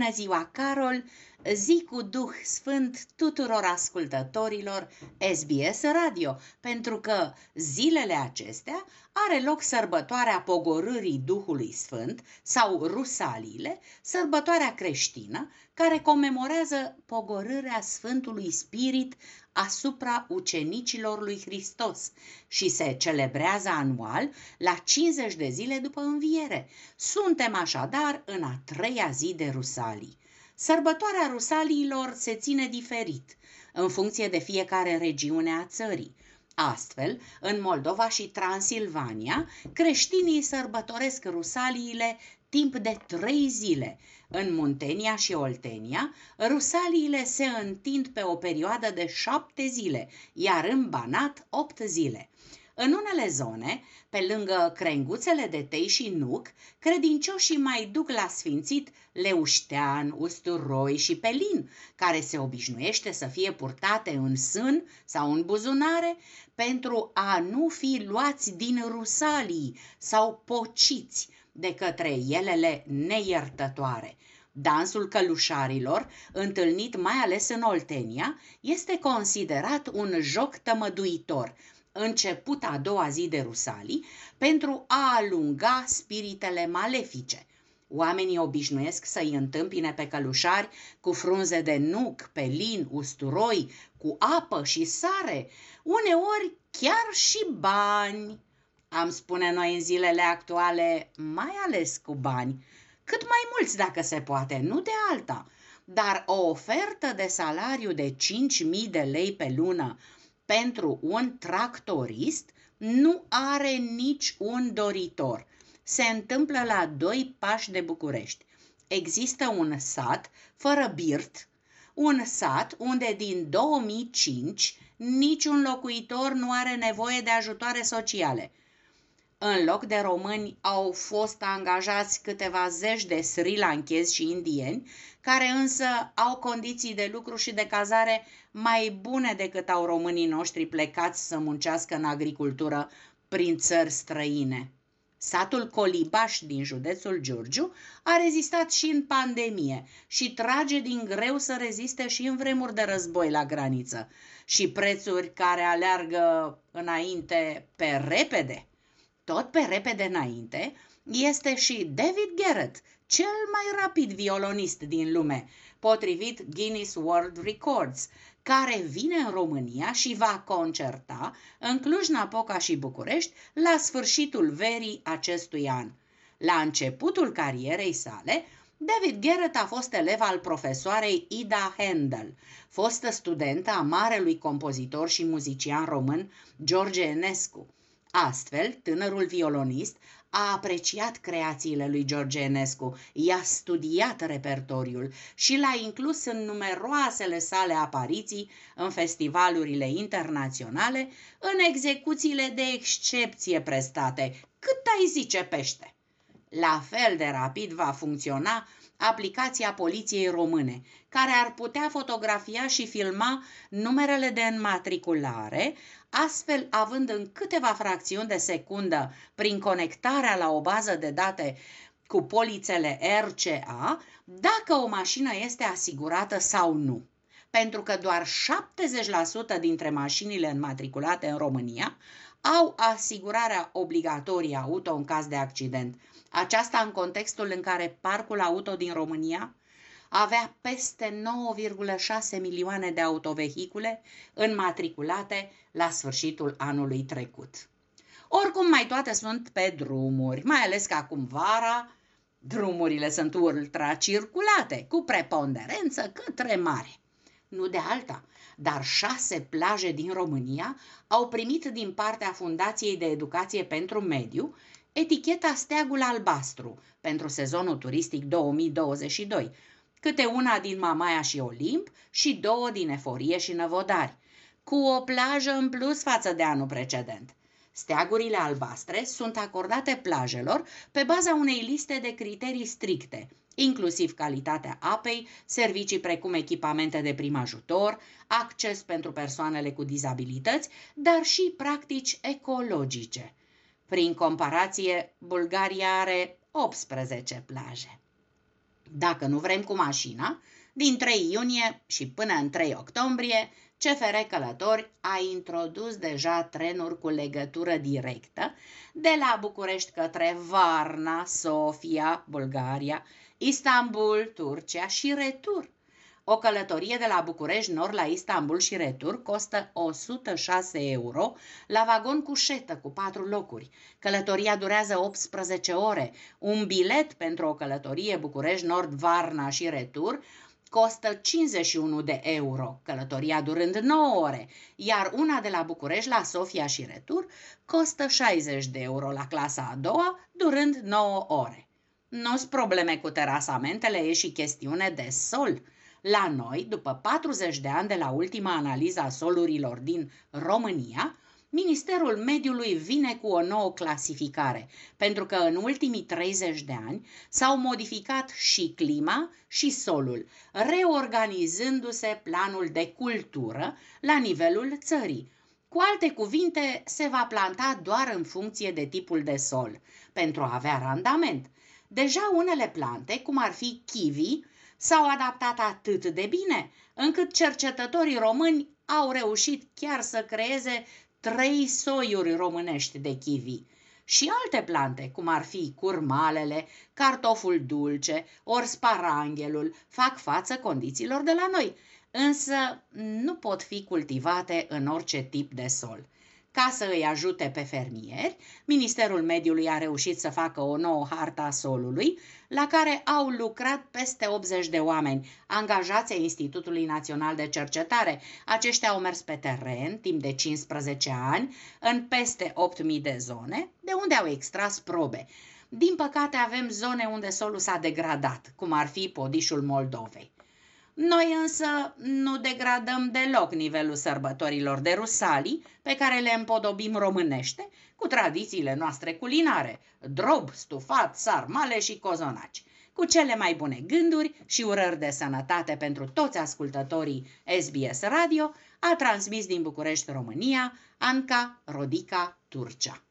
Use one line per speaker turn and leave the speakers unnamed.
Bună ziua, Carol! Zi cu Duh Sfânt tuturor ascultătorilor SBS Radio, pentru că zilele acestea are loc sărbătoarea pogorârii Duhului Sfânt sau Rusaliile, sărbătoarea creștină care comemorează pogorârea Sfântului Spirit asupra ucenicilor lui Hristos și se celebrează anual la 50 de zile după înviere. Suntem așadar în a treia zi de Rusalii. Sărbătoarea Rusaliilor se ține diferit, în funcție de fiecare regiune a țării. Astfel, în Moldova și Transilvania, creștinii sărbătoresc rusaliile timp de trei zile. În Muntenia și Oltenia, rusaliile se întind pe o perioadă de șapte zile, iar în Banat opt zile. În unele zone, pe lângă crenguțele de tei și nuc, credincioșii mai duc la sfințit leuștean, usturoi și pelin, care se obișnuiește să fie purtate în sân sau în buzunare pentru a nu fi luați din rusalii sau pociți de către elele neiertătoare. Dansul călușarilor, întâlnit mai ales în Oltenia, este considerat un joc tămăduitor, început a doua zi de Rusalii, pentru a alunga spiritele malefice. Oamenii obișnuiesc să-i întâmpine pe călușari cu frunze de nuc, pelin, usturoi, cu apă și sare, uneori chiar și bani. Am spune noi în zilele actuale, mai ales cu bani, cât mai mulți dacă se poate, nu de alta. Dar o ofertă de salariu de 5.000 de lei pe lună pentru un tractorist nu are nici un doritor. Se întâmplă la doi pași de București. Există un sat fără birt, un sat unde din 2005 niciun locuitor nu are nevoie de ajutoare sociale. În loc de români au fost angajați câteva zeci de sri lankezi și indieni, care însă au condiții de lucru și de cazare mai bune decât au românii noștri plecați să muncească în agricultură prin țări străine. Satul Colibaș din județul Giurgiu a rezistat și în pandemie și trage din greu să reziste și în vremuri de război la graniță și prețuri care aleargă înainte pe repede tot pe repede înainte, este și David Garrett, cel mai rapid violonist din lume, potrivit Guinness World Records, care vine în România și va concerta în Cluj-Napoca și București la sfârșitul verii acestui an. La începutul carierei sale, David Garrett a fost elev al profesoarei Ida Handel, fostă studentă a marelui compozitor și muzician român George Enescu. Astfel, tânărul violonist a apreciat creațiile lui George Enescu, i-a studiat repertoriul și l-a inclus în numeroasele sale apariții în festivalurile internaționale, în execuțiile de excepție prestate, cât ai zice pește. La fel de rapid va funcționa aplicația Poliției Române, care ar putea fotografia și filma numerele de înmatriculare, astfel având în câteva fracțiuni de secundă, prin conectarea la o bază de date cu polițele RCA, dacă o mașină este asigurată sau nu. Pentru că doar 70% dintre mașinile înmatriculate în România au asigurarea obligatorie auto în caz de accident. Aceasta în contextul în care parcul auto din România avea peste 9,6 milioane de autovehicule înmatriculate la sfârșitul anului trecut. Oricum, mai toate sunt pe drumuri, mai ales că acum vara drumurile sunt ultracirculate, cu preponderență către mare. Nu de alta, dar șase plaje din România au primit din partea Fundației de Educație pentru Mediu eticheta Steagul Albastru pentru sezonul turistic 2022, câte una din Mamaia și Olimp și două din Eforie și Năvodari, cu o plajă în plus față de anul precedent. Steagurile albastre sunt acordate plajelor pe baza unei liste de criterii stricte, inclusiv calitatea apei, servicii precum echipamente de prim ajutor, acces pentru persoanele cu dizabilități, dar și practici ecologice. Prin comparație, Bulgaria are 18 plaje. Dacă nu vrem cu mașina, din 3 iunie și până în 3 octombrie, CFR Călători a introdus deja trenuri cu legătură directă de la București către Varna, Sofia, Bulgaria, Istanbul, Turcia și retur. O călătorie de la București Nord la Istanbul și retur costă 106 euro la vagon cu șetă cu patru locuri. Călătoria durează 18 ore. Un bilet pentru o călătorie București Nord, Varna și retur costă 51 de euro, călătoria durând 9 ore, iar una de la București la Sofia și retur costă 60 de euro la clasa a doua, durând 9 ore. Nu sunt probleme cu terasamentele, e și chestiune de sol. La noi, după 40 de ani de la ultima analiză a solurilor din România, Ministerul Mediului vine cu o nouă clasificare, pentru că în ultimii 30 de ani s-au modificat și clima și solul, reorganizându-se planul de cultură la nivelul țării. Cu alte cuvinte, se va planta doar în funcție de tipul de sol, pentru a avea randament. Deja unele plante, cum ar fi kiwi, s-au adaptat atât de bine, încât cercetătorii români au reușit chiar să creeze trei soiuri românești de kiwi și alte plante, cum ar fi curmalele, cartoful dulce, ori sparanghelul, fac față condițiilor de la noi, însă nu pot fi cultivate în orice tip de sol. Ca să îi ajute pe fermieri, Ministerul Mediului a reușit să facă o nouă harta a solului, la care au lucrat peste 80 de oameni, angajați ai Institutului Național de Cercetare. Aceștia au mers pe teren timp de 15 ani, în peste 8.000 de zone, de unde au extras probe. Din păcate avem zone unde solul s-a degradat, cum ar fi podișul Moldovei. Noi însă nu degradăm deloc nivelul sărbătorilor de rusalii pe care le împodobim românește cu tradițiile noastre culinare, drob, stufat, sarmale și cozonaci. Cu cele mai bune gânduri și urări de sănătate pentru toți ascultătorii SBS Radio, a transmis din București, România, Anca Rodica Turcea.